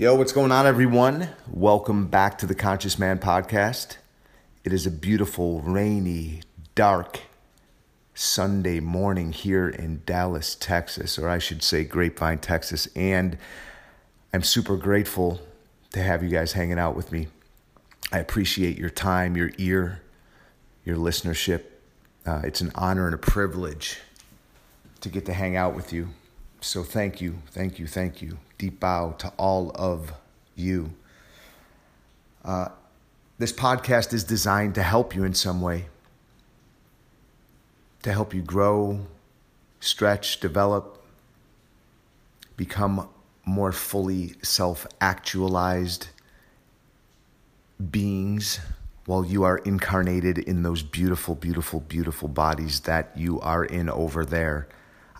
Yo, what's going on, everyone? Welcome back to the Conscious Man podcast. It is a beautiful, rainy, dark Sunday morning here in Dallas, Texas, or I should say Grapevine, Texas. And I'm super grateful to have you guys hanging out with me. I appreciate your time, your ear, your listenership. Uh, it's an honor and a privilege to get to hang out with you. So thank you, thank you, thank you. Deep bow to all of you. Uh, this podcast is designed to help you in some way, to help you grow, stretch, develop, become more fully self actualized beings while you are incarnated in those beautiful, beautiful, beautiful bodies that you are in over there.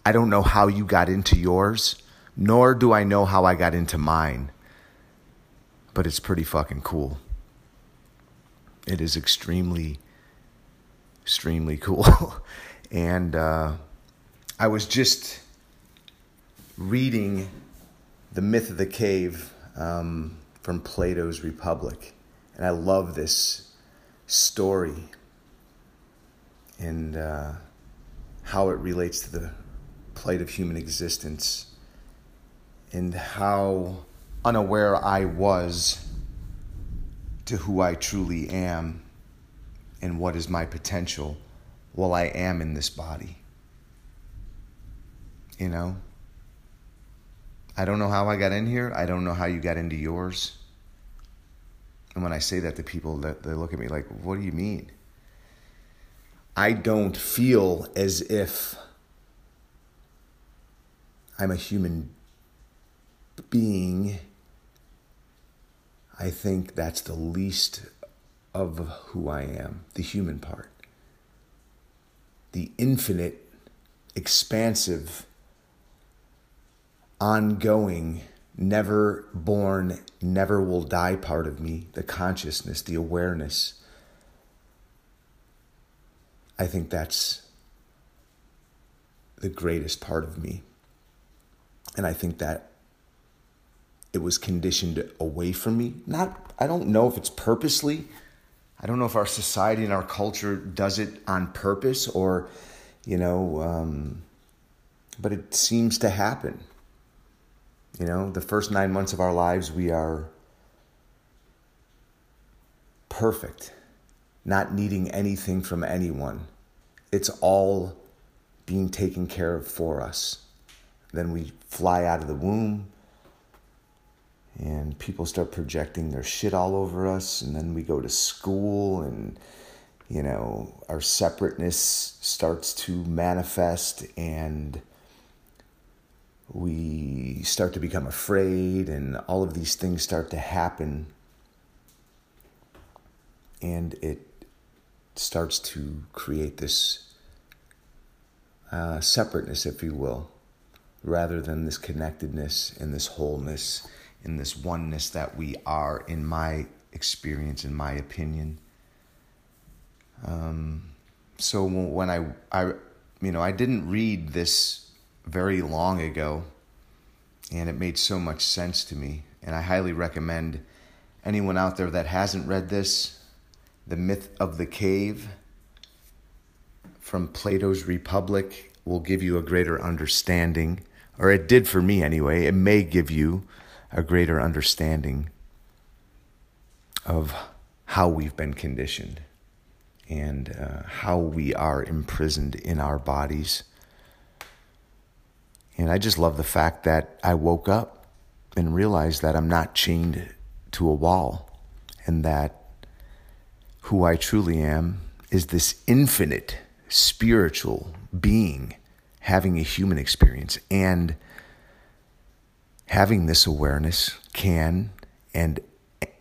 I don't know how you got into yours, nor do I know how I got into mine, but it's pretty fucking cool. It is extremely, extremely cool. and uh, I was just reading The Myth of the Cave um, from Plato's Republic, and I love this story and uh, how it relates to the plight of human existence and how unaware I was to who I truly am and what is my potential while I am in this body. You know? I don't know how I got in here. I don't know how you got into yours. And when I say that to people, that they look at me like, what do you mean? I don't feel as if I'm a human being, I think that's the least of who I am, the human part. The infinite, expansive, ongoing, never born, never will die part of me, the consciousness, the awareness. I think that's the greatest part of me. And I think that it was conditioned away from me. Not, I don't know if it's purposely. I don't know if our society and our culture does it on purpose or, you know, um, but it seems to happen. You know, the first nine months of our lives, we are perfect, not needing anything from anyone. It's all being taken care of for us. Then we fly out of the womb and people start projecting their shit all over us and then we go to school and you know our separateness starts to manifest and we start to become afraid and all of these things start to happen. And it starts to create this uh, separateness if you will rather than this connectedness and this wholeness and this oneness that we are, in my experience, in my opinion. Um, so when I, I, you know, I didn't read this very long ago, and it made so much sense to me, and I highly recommend anyone out there that hasn't read this, The Myth of the Cave from Plato's Republic will give you a greater understanding or it did for me anyway, it may give you a greater understanding of how we've been conditioned and uh, how we are imprisoned in our bodies. And I just love the fact that I woke up and realized that I'm not chained to a wall and that who I truly am is this infinite spiritual being having a human experience and having this awareness can and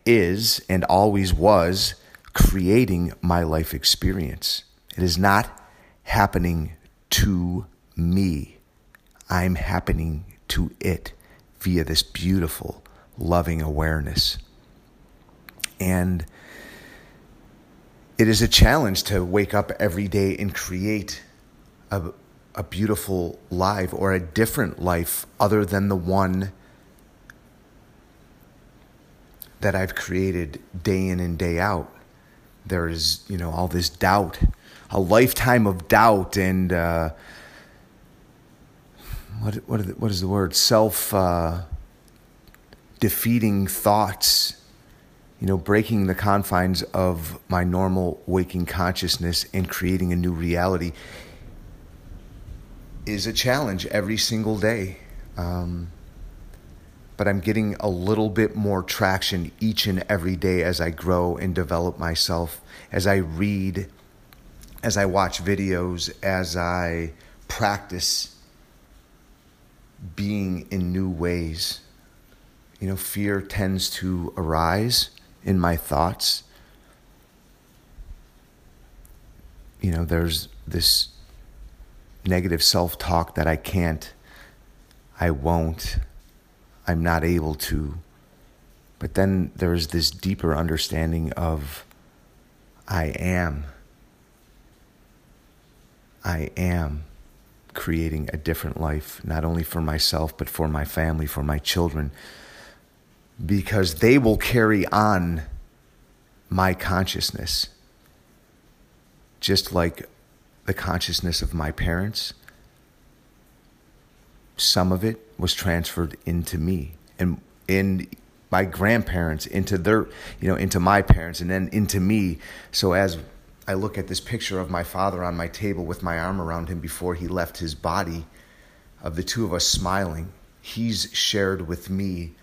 is and always was creating my life experience. It is not happening to me. I'm happening to it via this beautiful, loving awareness. And it is a challenge to wake up every day and create a, a beautiful life or a different life other than the one that I've created day in and day out. There is, you know, all this doubt, a lifetime of doubt and uh, what what, the, what is the word? Self uh, defeating thoughts. You know, breaking the confines of my normal waking consciousness and creating a new reality is a challenge every single day. Um, but I'm getting a little bit more traction each and every day as I grow and develop myself, as I read, as I watch videos, as I practice being in new ways. You know, fear tends to arise in my thoughts. You know, there's this negative self talk that I can't, I won't, I'm not able to. But then there's this deeper understanding of I am. I am creating a different life, not only for myself, but for my family, for my children, because they will carry on my consciousness. Just like the consciousness of my parents, some of it was transferred into me and in my grandparents into their you know into my parents and then into me. So as i look at this picture of my father on my table with my arm around him before he left his body of the two of us smiling he's shared with me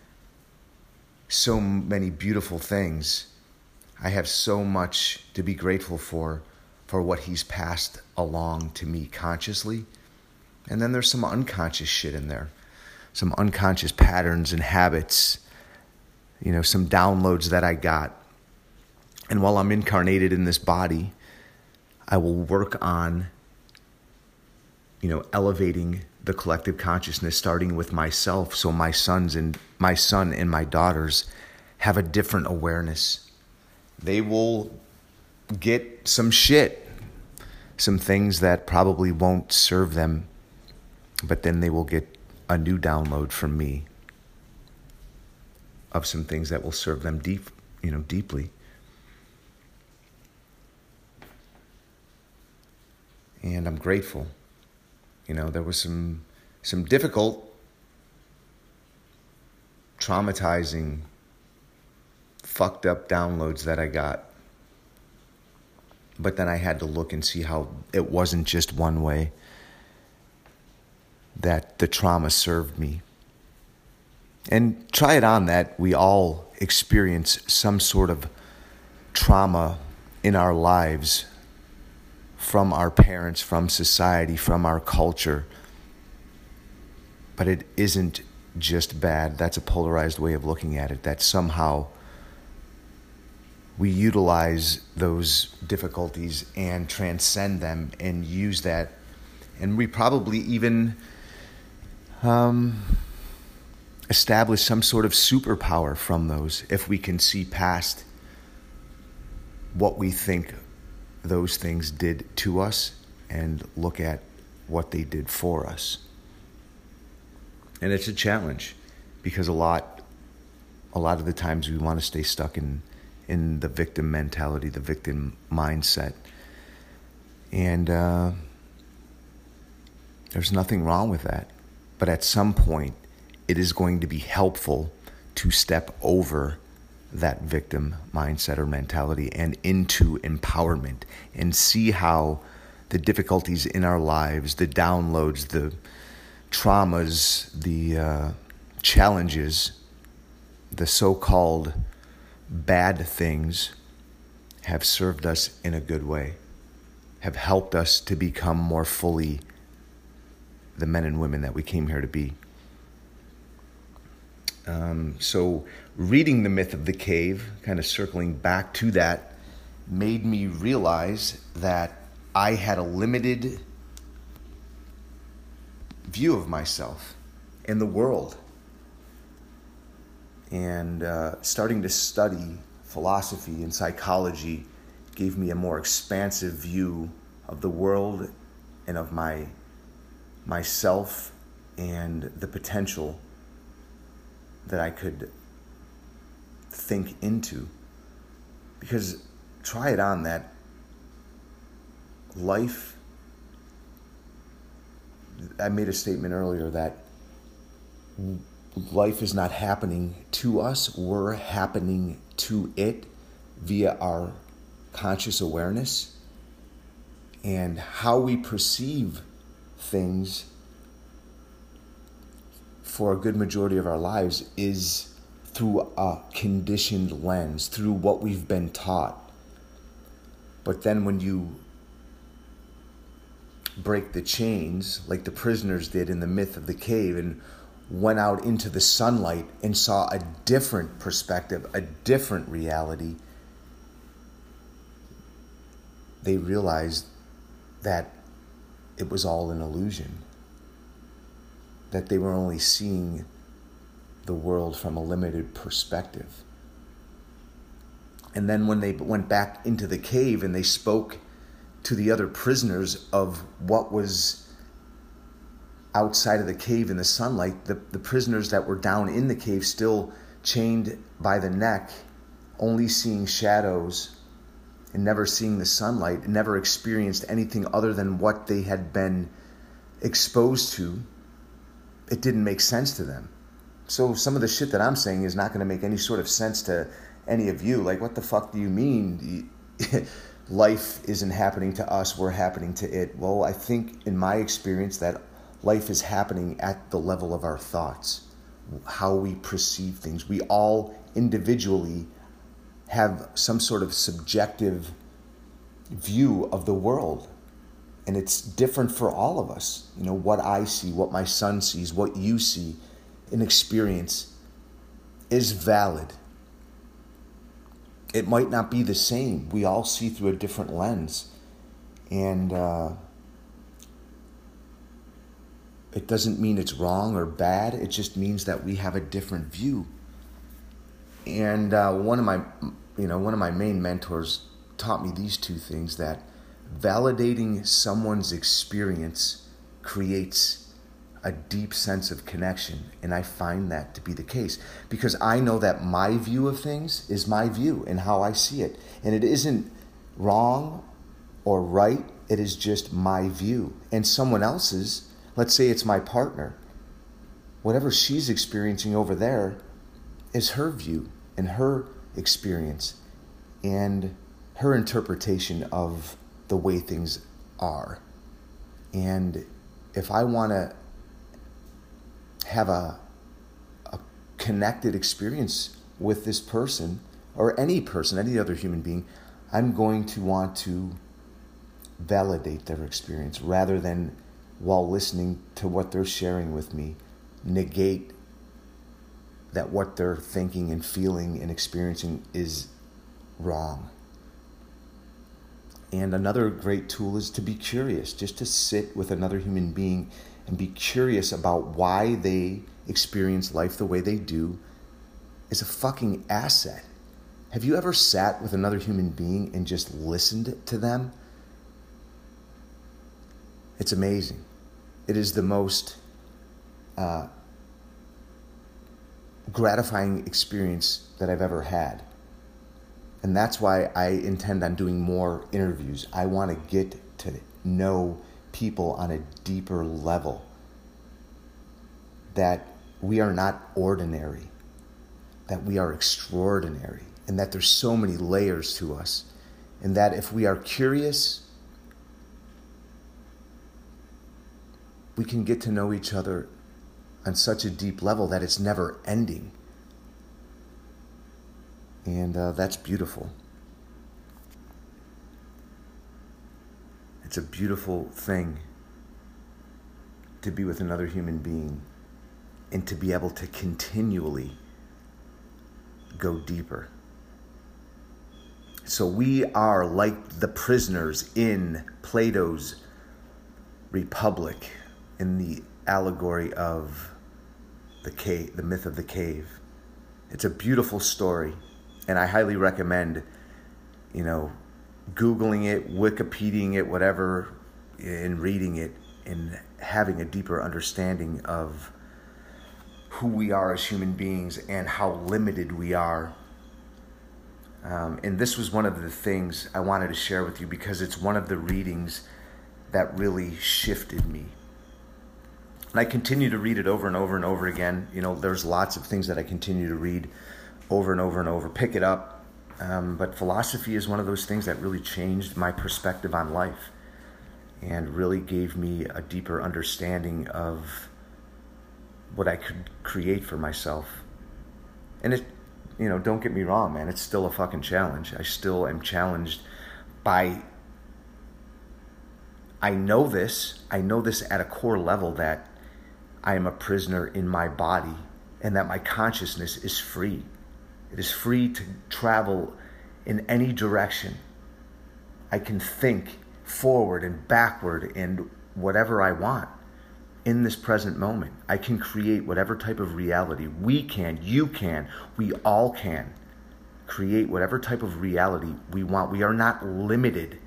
so many beautiful things. I have so much to be grateful for for what he's passed along to me consciously and then there's some unconscious shit in there, some unconscious patterns and habits, you know, some downloads that I got. And while I'm incarnated in this body, I will work on, you know, elevating the collective consciousness, starting with myself, so my sons and my son and my daughters have a different awareness. They will get some shit, some things that probably won't serve them but then they will get a new download from me of some things that will serve them deep, you know, deeply. And I'm grateful. You know, there was some some difficult traumatizing fucked up downloads that I got. But then I had to look and see how it wasn't just one way that the trauma served me. And try it on that we all experience some sort of trauma in our lives from our parents, from society, from our culture. But it isn't just bad. That's a polarized way of looking at it. That somehow we utilize those difficulties and transcend them and use that. And we probably even um, establish some sort of superpower from those if we can see past what we think those things did to us and look at what they did for us. And it's a challenge because a lot a lot of the times we want to stay stuck in in the victim mentality, the victim mindset. And uh, there's nothing wrong with that. But at some point, it is going to be helpful to step over that victim mindset or mentality and into empowerment and see how the difficulties in our lives, the downloads, the traumas, the uh, challenges, the so called bad things have served us in a good way, have helped us to become more fully the men and women that we came here to be. Um, so, reading The Myth of the Cave, kind of circling back to that, made me realize that I had a limited view of myself and the world. And uh, starting to study philosophy and psychology gave me a more expansive view of the world and of my myself and the potential that I could think into. Because try it on that life. I made a statement earlier that life is not happening to us, we're happening to it via our conscious awareness and how we perceive things for a good majority of our lives is through a conditioned lens, through what we've been taught. But then when you break the chains, like the prisoners did in the myth of the cave, and went out into the sunlight and saw a different perspective, a different reality, they realized that it was all an illusion, that they were only seeing the world from a limited perspective. And then when they went back into the cave and they spoke to the other prisoners of what was outside of the cave in the sunlight, the, the prisoners that were down in the cave, still chained by the neck, only seeing shadows and never seeing the sunlight, never experienced anything other than what they had been exposed to, it didn't make sense to them. So some of the shit that I'm saying is not going to make any sort of sense to any of you. Like, what the fuck do you mean? life isn't happening to us, we're happening to it. Well, I think in my experience that life is happening at the level of our thoughts, how we perceive things. We all individually have some sort of subjective view of the world. And it's different for all of us. You know, what I see, what my son sees, what you see, an experience is valid. It might not be the same. We all see through a different lens. And, uh, it doesn't mean it's wrong or bad. It just means that we have a different view. And uh, one of my, you know, one of my main mentors taught me these two things: that validating someone's experience creates a deep sense of connection, and I find that to be the case because I know that my view of things is my view and how I see it, and it isn't wrong or right. It is just my view, and someone else's Let's say it's my partner. Whatever she's experiencing over there is her view and her experience and her interpretation of the way things are. And if I want to have a, a connected experience with this person or any person, any other human being, I'm going to want to validate their experience rather than while listening to what they're sharing with me, negate that what they're thinking and feeling and experiencing is wrong. And another great tool is to be curious, just to sit with another human being and be curious about why they experience life the way they do is a fucking asset. Have you ever sat with another human being and just listened to them? It's amazing. It is the most uh, gratifying experience that I've ever had. And that's why I intend on doing more interviews. I want to get to know people on a deeper level. That we are not ordinary, that we are extraordinary, and that there's so many layers to us. And that if we are curious we can get to know each other on such a deep level that it's never ending. And uh, that's beautiful. It's a beautiful thing to be with another human being and to be able to continually go deeper. So we are like the prisoners in Plato's Republic in the allegory of the cave, the myth of the cave. It's a beautiful story, and I highly recommend, you know, googling it, Wikipediaing it, whatever, and reading it, and having a deeper understanding of who we are as human beings and how limited we are Um, and this was one of the things I wanted to share with you because it's one of the readings that really shifted me. And I continue to read it over and over and over again. You know, there's lots of things that I continue to read over and over and over, pick it up. Um, but philosophy is one of those things that really changed my perspective on life and really gave me a deeper understanding of what I could create for myself. And it, you know, don't get me wrong, man, it's still a fucking challenge. I still am challenged by. I know this, I know this at a core level that I am a prisoner in my body and that my consciousness is free. It is free to travel in any direction. I can think forward and backward and whatever I want in this present moment. I can create whatever type of reality we can, you can, we all can create whatever type of reality we want. We are not limited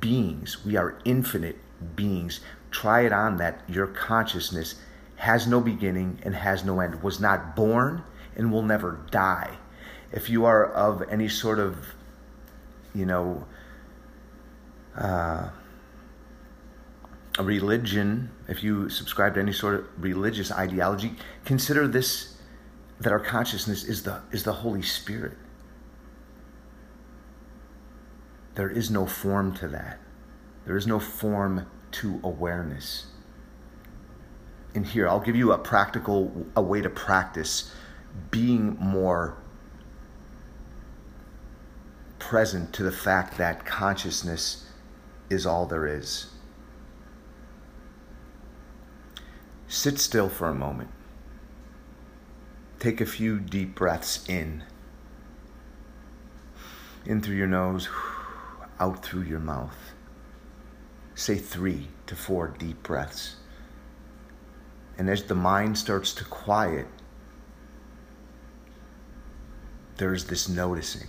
beings, we are infinite beings. Try it on that your consciousness has no beginning and has no end, was not born and will never die. If you are of any sort of, you know, uh, a religion, if you subscribe to any sort of religious ideology, consider this that our consciousness is the, is the Holy Spirit. There is no form to that. There is no form to awareness. And here, I'll give you a practical a way to practice being more present to the fact that consciousness is all there is. Sit still for a moment. Take a few deep breaths in. In through your nose, out through your mouth. Say three to four deep breaths. And as the mind starts to quiet, there's this noticing.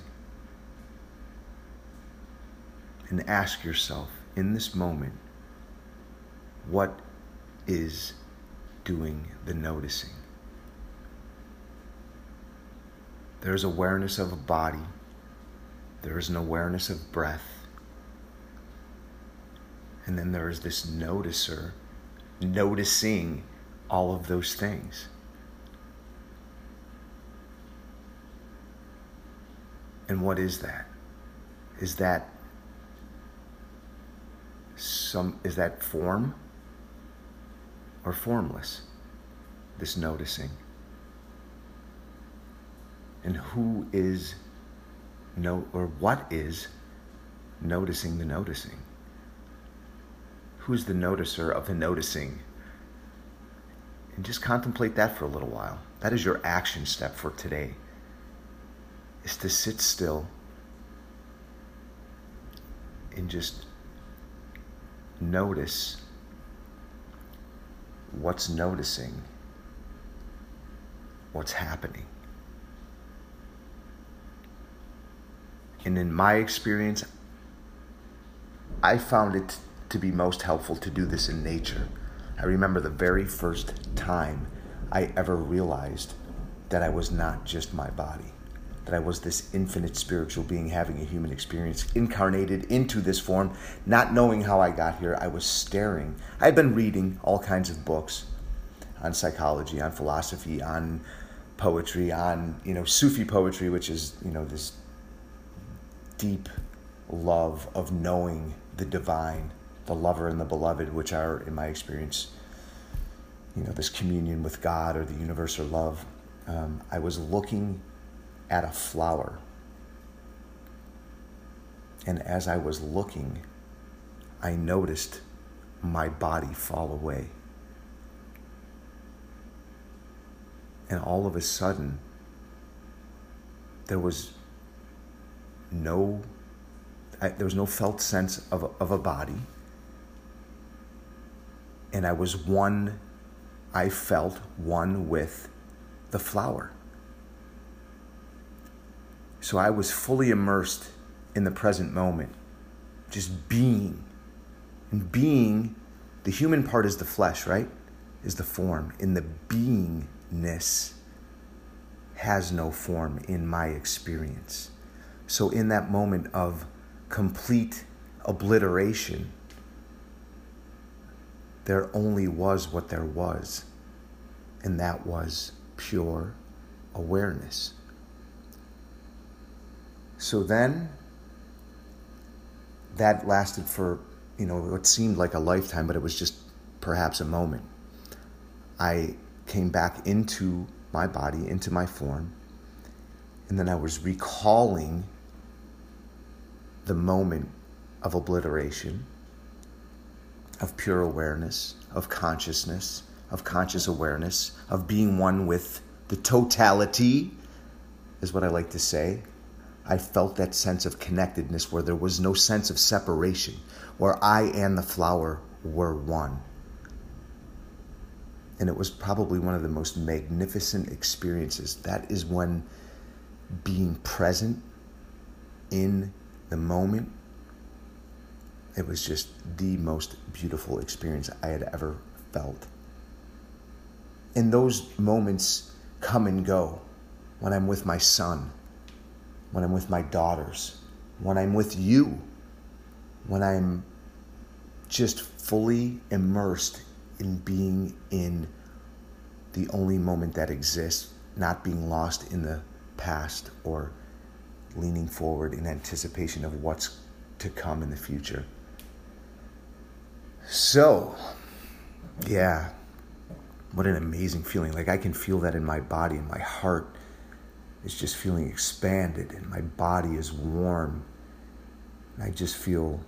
And ask yourself in this moment what is doing the noticing. There's awareness of a body, there is an awareness of breath, and then there is this noticer noticing all of those things. And what is that? Is that some is that form? or formless, this noticing. And who is no or what is noticing the noticing? Who's the noticer of the noticing? And just contemplate that for a little while. That is your action step for today. Is to sit still and just notice what's noticing, what's happening. And in my experience, I found it to be most helpful to do this in nature. I remember the very first time I ever realized that I was not just my body that I was this infinite spiritual being having a human experience, incarnated into this form, not knowing how I got here. I was staring. I had been reading all kinds of books on psychology, on philosophy, on poetry, on you know Sufi poetry, which is you know this deep love of knowing the divine, the lover and the beloved, which are, in my experience, you know, this communion with God or the universe or love. Um, I was looking at a flower. And as I was looking, I noticed my body fall away. And all of a sudden, there was no I, there was no felt sense of of a body and i was one i felt one with the flower so I was fully immersed in the present moment, just being. And being, the human part is the flesh, right? Is the form. In the beingness has no form in my experience. So, in that moment of complete obliteration, there only was what there was, and that was pure awareness. So then that lasted for, you know, what seemed like a lifetime, but it was just perhaps a moment. I came back into my body, into my form, and then I was recalling the moment of obliteration, of pure awareness, of consciousness, of conscious awareness, of being one with the totality, is what I like to say. I felt that sense of connectedness where there was no sense of separation, where I and the flower were one. And it was probably one of the most magnificent experiences. That is when being present in the moment, it was just the most beautiful experience I had ever felt. And those moments come and go when I'm with my son when I'm with my daughters, when I'm with you, when I'm just fully immersed in being in the only moment that exists, not being lost in the past or leaning forward in anticipation of what's to come in the future. So, yeah, what an amazing feeling. Like I can feel that in my body, and my heart is just feeling expanded and my body is warm. And I just feel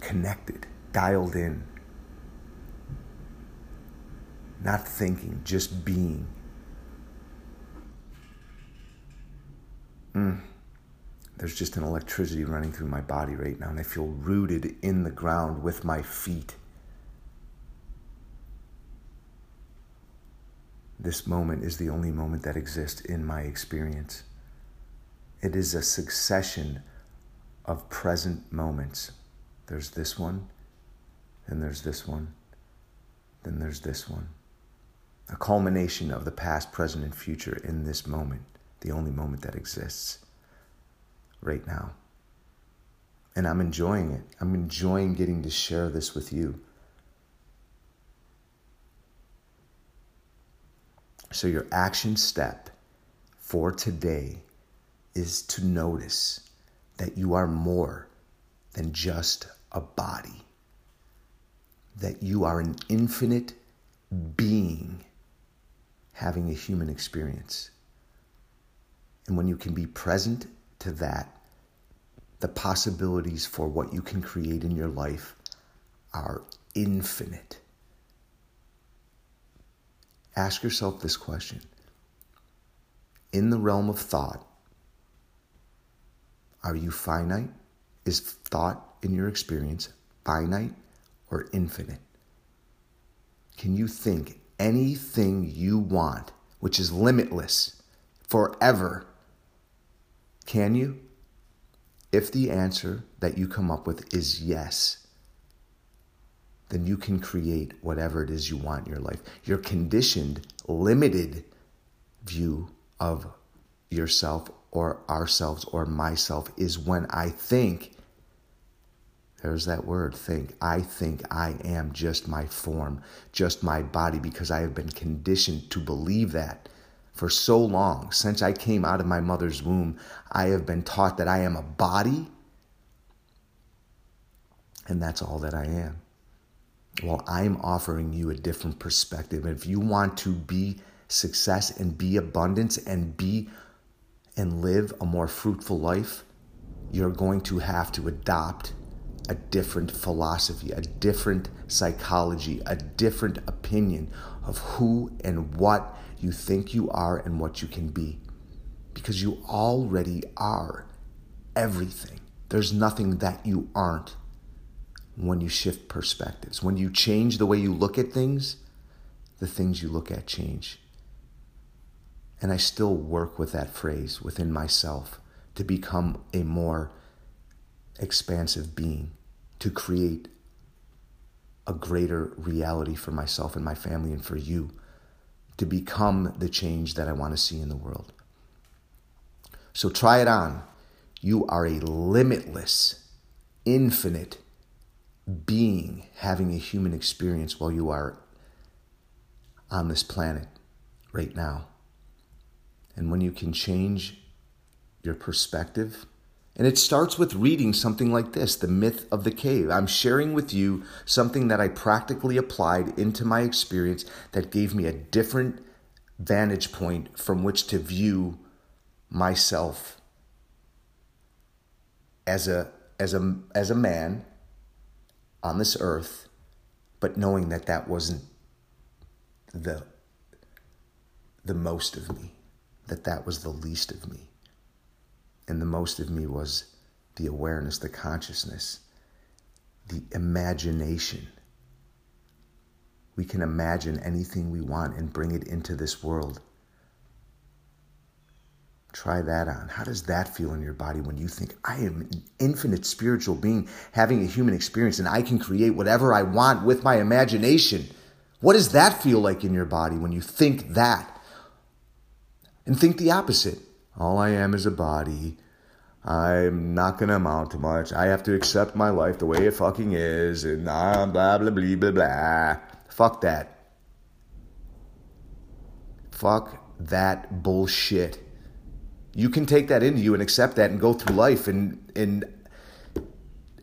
connected, dialed in. Not thinking, just being. Mm. There's just an electricity running through my body right now, and I feel rooted in the ground with my feet. This moment is the only moment that exists in my experience. It is a succession of present moments. There's this one, then there's this one, then there's this one. A culmination of the past, present, and future in this moment, the only moment that exists right now. And I'm enjoying it. I'm enjoying getting to share this with you. So, your action step for today is to notice that you are more than just a body, that you are an infinite being having a human experience. And when you can be present to that, the possibilities for what you can create in your life are infinite ask yourself this question In the realm of thought, are you finite? Is thought in your experience finite or infinite? Can you think anything you want, which is limitless, forever? Can you? If the answer that you come up with is yes, then you can create whatever it is you want in your life. Your conditioned, limited view of yourself or ourselves or myself is when I think, there's that word, think. I think I am just my form, just my body, because I have been conditioned to believe that for so long. Since I came out of my mother's womb, I have been taught that I am a body, and that's all that I am. Well, I'm offering you a different perspective. If you want to be success and be abundance and be and live a more fruitful life, you're going to have to adopt a different philosophy, a different psychology, a different opinion of who and what you think you are and what you can be. Because you already are everything. There's nothing that you aren't when you shift perspectives. When you change the way you look at things, the things you look at change. And I still work with that phrase within myself to become a more expansive being, to create a greater reality for myself and my family and for you, to become the change that I want to see in the world. So try it on. You are a limitless, infinite being having a human experience while you are on this planet right now. And when you can change your perspective, and it starts with reading something like this The Myth of the Cave. I'm sharing with you something that I practically applied into my experience that gave me a different vantage point from which to view myself as a as a as a man on this earth but knowing that that wasn't the the most of me that that was the least of me and the most of me was the awareness, the consciousness, the imagination. We can imagine anything we want and bring it into this world. Try that on. How does that feel in your body when you think, I am an infinite spiritual being having a human experience and I can create whatever I want with my imagination? What does that feel like in your body when you think that? And think the opposite. All I am is a body. I'm not gonna amount to much. I have to accept my life the way it fucking is, and blah blah blah blah blah blah. Fuck that. Fuck that bullshit. You can take that into you and accept that and go through life and, and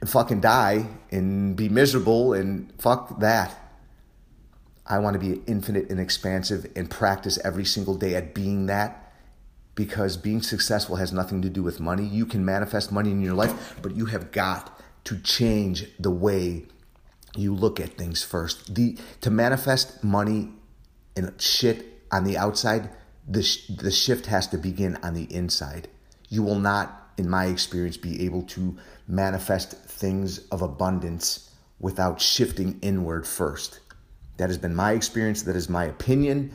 fucking die and be miserable and fuck that. I want to be infinite and expansive and practice every single day at being that because being successful has nothing to do with money. You can manifest money in your life, but you have got to change the way you look at things first. The to manifest money and shit on the outside, the the shift has to begin on the inside. You will not in my experience be able to manifest things of abundance without shifting inward first. That has been my experience, that is my opinion.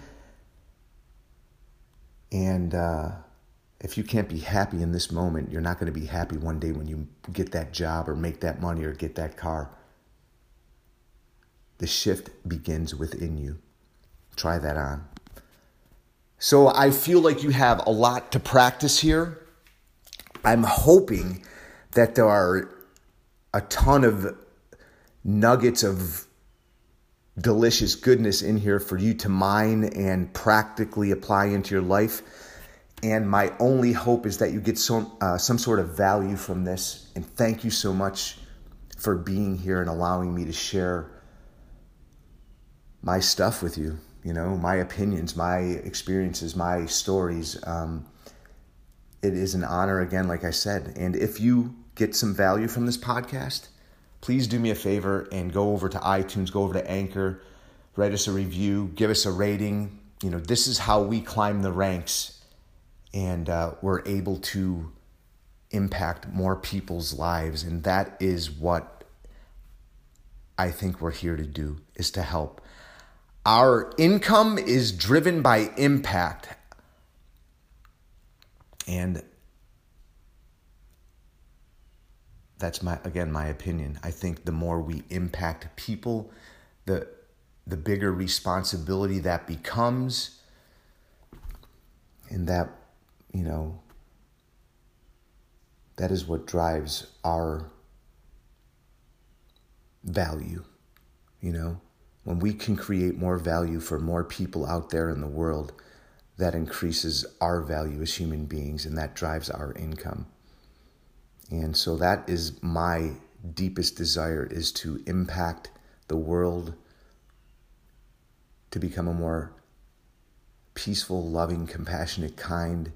And uh, if you can't be happy in this moment, you're not going to be happy one day when you get that job or make that money or get that car. The shift begins within you. Try that on. So I feel like you have a lot to practice here. I'm hoping that there are a ton of nuggets of delicious goodness in here for you to mine and practically apply into your life. And my only hope is that you get some, uh, some sort of value from this. And thank you so much for being here and allowing me to share my stuff with you. You know, my opinions, my experiences, my stories. Um, it is an honor, again, like I said. And if you get some value from this podcast, please do me a favor and go over to iTunes, go over to Anchor, write us a review, give us a rating. You know, this is how we climb the ranks and uh, we're able to impact more people's lives. And that is what I think we're here to do is to help. Our income is driven by impact. And that's my again my opinion. I think the more we impact people, the the bigger responsibility that becomes and that you know that is what drives our value you know when we can create more value for more people out there in the world that increases our value as human beings and that drives our income and so that is my deepest desire is to impact the world to become a more peaceful, loving, compassionate, kind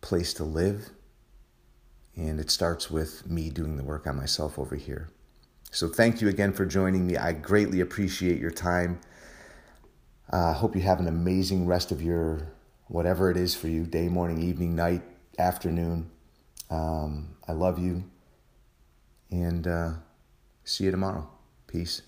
place to live. And it starts with me doing the work on myself over here. So thank you again for joining me. I greatly appreciate your time. I uh, hope you have an amazing rest of your whatever it is for you day, morning, evening, night, afternoon. Um, I love you. And uh, see you tomorrow. Peace.